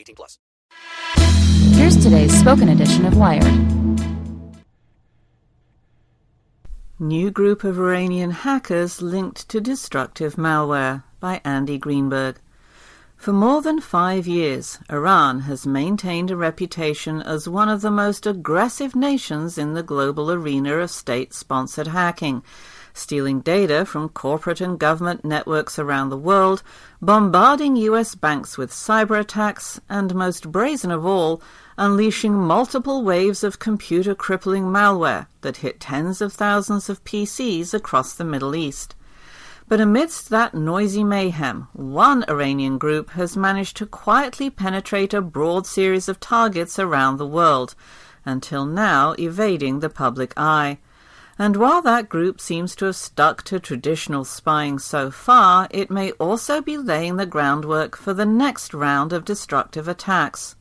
18 plus. Here's today's spoken edition of Wired. New group of Iranian hackers linked to destructive malware by Andy Greenberg. For more than five years, Iran has maintained a reputation as one of the most aggressive nations in the global arena of state sponsored hacking, stealing data from corporate and government networks around the world, bombarding US banks with cyber attacks, and most brazen of all, unleashing multiple waves of computer crippling malware that hit tens of thousands of PCs across the Middle East. But amidst that noisy mayhem, one Iranian group has managed to quietly penetrate a broad series of targets around the world, until now evading the public eye. And while that group seems to have stuck to traditional spying so far, it may also be laying the groundwork for the next round of destructive attacks.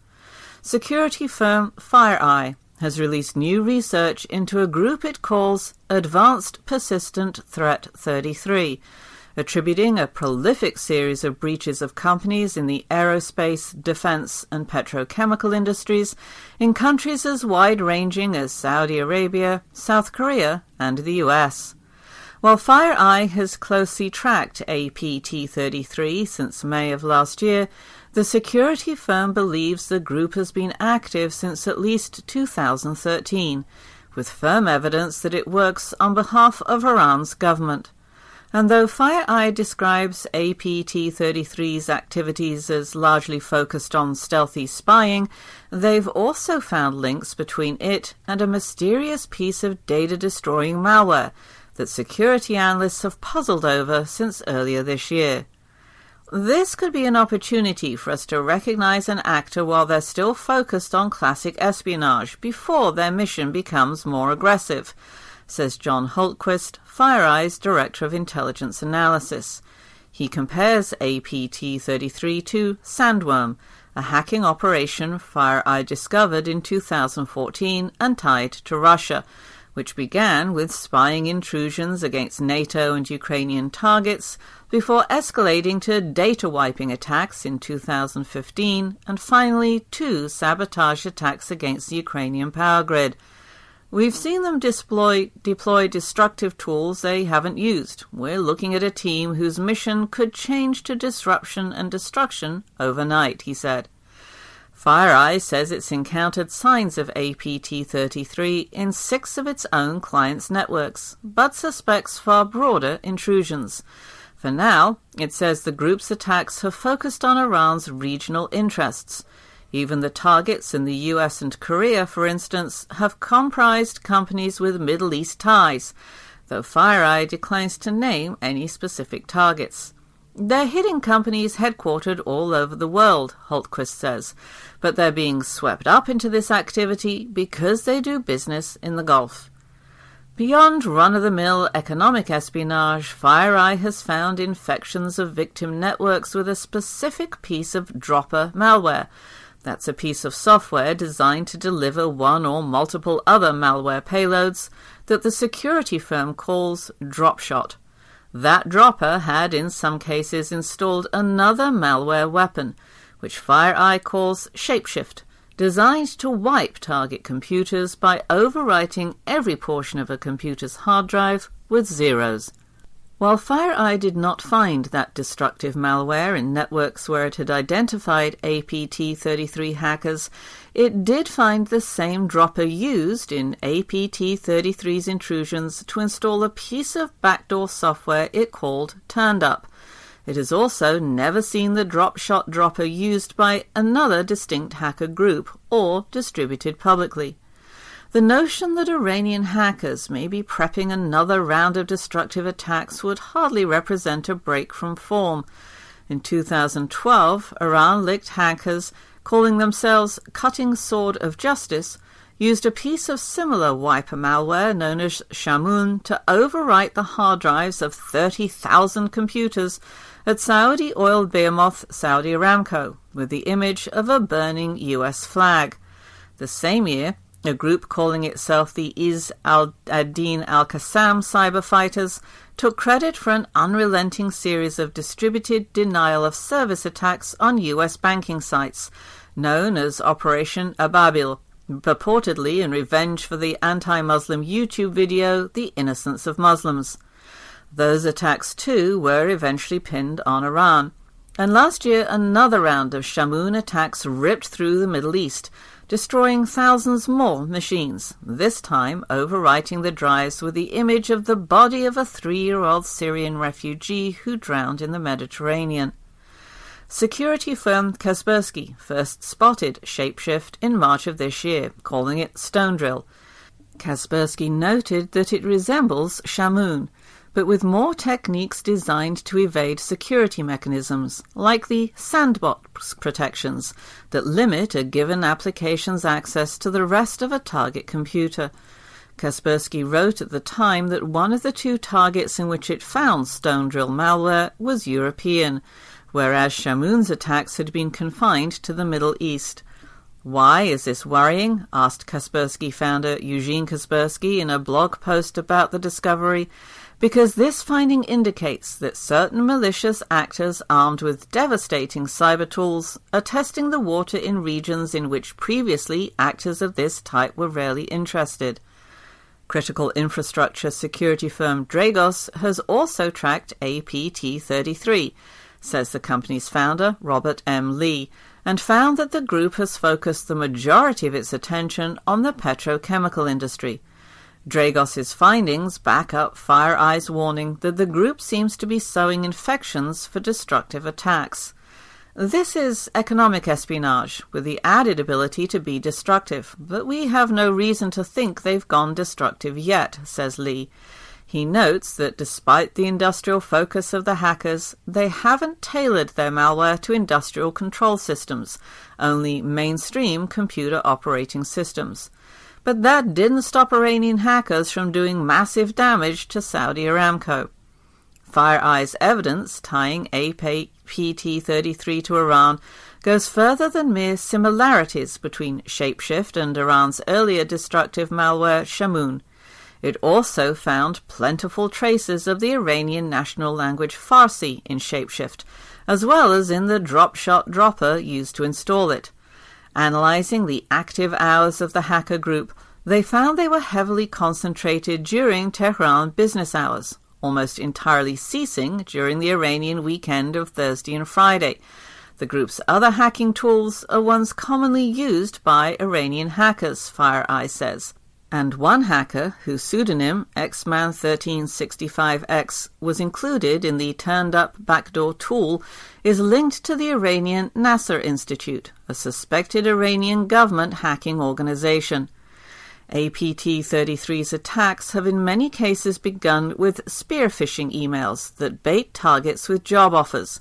Security firm FireEye has released new research into a group it calls Advanced Persistent Threat 33, attributing a prolific series of breaches of companies in the aerospace, defense, and petrochemical industries in countries as wide ranging as Saudi Arabia, South Korea, and the US. While FireEye has closely tracked APT 33 since May of last year, the security firm believes the group has been active since at least 2013, with firm evidence that it works on behalf of Iran's government. And though FireEye describes APT-33's activities as largely focused on stealthy spying, they've also found links between it and a mysterious piece of data-destroying malware that security analysts have puzzled over since earlier this year. This could be an opportunity for us to recognize an actor while they're still focused on classic espionage before their mission becomes more aggressive, says John Hultquist, FireEye's Director of Intelligence Analysis. He compares APT 33 to Sandworm, a hacking operation FireEye discovered in 2014 and tied to Russia, which began with spying intrusions against NATO and Ukrainian targets before escalating to data wiping attacks in 2015 and finally two sabotage attacks against the Ukrainian power grid. We've seen them deploy, deploy destructive tools they haven't used. We're looking at a team whose mission could change to disruption and destruction overnight, he said. FireEye says it's encountered signs of APT-33 in six of its own clients' networks, but suspects far broader intrusions. For now, it says the group's attacks have focused on Iran's regional interests. Even the targets in the US and Korea, for instance, have comprised companies with Middle East ties, though FireEye declines to name any specific targets. They're hitting companies headquartered all over the world, Hultquist says, but they're being swept up into this activity because they do business in the Gulf. Beyond run of the mill economic espionage, FireEye has found infections of victim networks with a specific piece of dropper malware that's a piece of software designed to deliver one or multiple other malware payloads that the security firm calls Dropshot. That dropper had, in some cases, installed another malware weapon, which FireEye calls Shapeshift, designed to wipe target computers by overwriting every portion of a computer's hard drive with zeros. While FireEye did not find that destructive malware in networks where it had identified APT33 hackers, it did find the same dropper used in APT33's intrusions to install a piece of backdoor software it called Turned Up. It has also never seen the dropshot dropper used by another distinct hacker group or distributed publicly. The notion that Iranian hackers may be prepping another round of destructive attacks would hardly represent a break from form. In 2012, Iran licked hackers, calling themselves Cutting Sword of Justice, used a piece of similar wiper malware known as Shamoon to overwrite the hard drives of 30,000 computers at Saudi oil behemoth Saudi Aramco with the image of a burning US flag. The same year, a group calling itself the Izz ad-Din al-Qassam cyber fighters took credit for an unrelenting series of distributed denial of service attacks on US banking sites, known as Operation Ababil, purportedly in revenge for the anti-Muslim YouTube video The Innocence of Muslims. Those attacks, too, were eventually pinned on Iran. And last year, another round of Shamoon attacks ripped through the Middle East, destroying thousands more machines, this time overwriting the drives with the image of the body of a three year old Syrian refugee who drowned in the Mediterranean. Security firm Kaspersky first spotted Shapeshift in March of this year, calling it Stone Drill. Kaspersky noted that it resembles Shamoon, but with more techniques designed to evade security mechanisms, like the sandbox protections that limit a given application's access to the rest of a target computer. Kaspersky wrote at the time that one of the two targets in which it found Stone Drill malware was European, whereas Shamoon's attacks had been confined to the Middle East. Why is this worrying? asked Kaspersky founder Eugene Kaspersky in a blog post about the discovery because this finding indicates that certain malicious actors armed with devastating cyber tools are testing the water in regions in which previously actors of this type were rarely interested. Critical infrastructure security firm Dragos has also tracked APT33, says the company's founder, Robert M. Lee, and found that the group has focused the majority of its attention on the petrochemical industry. Dragos's findings back up FireEye's warning that the group seems to be sowing infections for destructive attacks. This is economic espionage with the added ability to be destructive, but we have no reason to think they've gone destructive yet, says Lee. He notes that despite the industrial focus of the hackers, they haven't tailored their malware to industrial control systems, only mainstream computer operating systems. But that didn't stop Iranian hackers from doing massive damage to Saudi Aramco. FireEye's evidence tying APT-33 to Iran goes further than mere similarities between Shapeshift and Iran's earlier destructive malware Shamoon. It also found plentiful traces of the Iranian national language Farsi in Shapeshift, as well as in the drop-shot dropper used to install it. Analyzing the active hours of the hacker group, they found they were heavily concentrated during Tehran business hours, almost entirely ceasing during the Iranian weekend of Thursday and Friday. The group's other hacking tools are ones commonly used by Iranian hackers, FireEye says. And one hacker, whose pseudonym Xman1365X was included in the turned up backdoor tool, is linked to the Iranian Nasr Institute, a suspected Iranian government hacking organization. APT 33's attacks have in many cases begun with spear phishing emails that bait targets with job offers.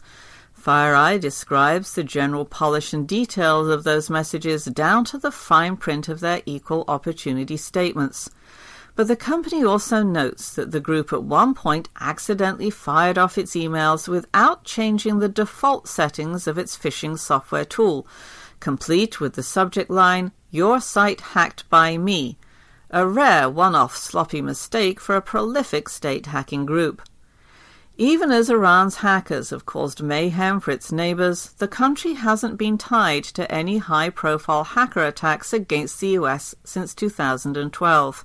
FireEye describes the general polish and details of those messages down to the fine print of their equal opportunity statements. But the company also notes that the group at one point accidentally fired off its emails without changing the default settings of its phishing software tool, complete with the subject line, Your site hacked by me, a rare one off sloppy mistake for a prolific state hacking group. Even as Iran's hackers have caused mayhem for its neighbors, the country hasn't been tied to any high profile hacker attacks against the US since 2012,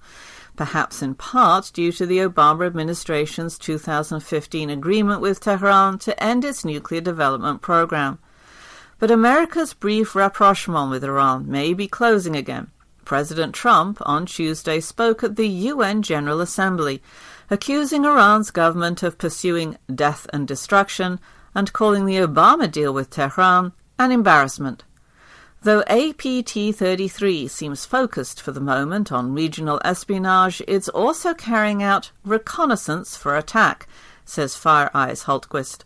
perhaps in part due to the Obama administration's 2015 agreement with Tehran to end its nuclear development program. But America's brief rapprochement with Iran may be closing again. President Trump on Tuesday spoke at the UN General Assembly accusing Iran's government of pursuing death and destruction and calling the Obama deal with Tehran an embarrassment. Though APT 33 seems focused for the moment on regional espionage, it's also carrying out reconnaissance for attack, says FireEye's Hultquist.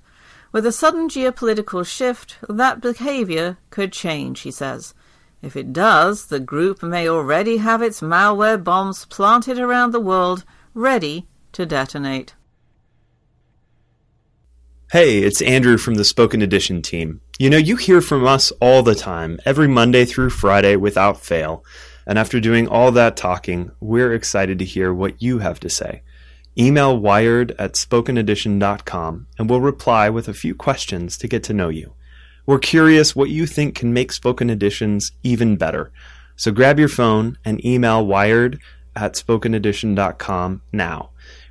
With a sudden geopolitical shift, that behavior could change, he says. If it does, the group may already have its malware bombs planted around the world, ready to detonate. Hey, it's Andrew from the Spoken Edition team. You know, you hear from us all the time, every Monday through Friday without fail. And after doing all that talking, we're excited to hear what you have to say. Email wired at spokenedition.com and we'll reply with a few questions to get to know you. We're curious what you think can make Spoken Editions even better. So grab your phone and email wired at spokenedition.com now.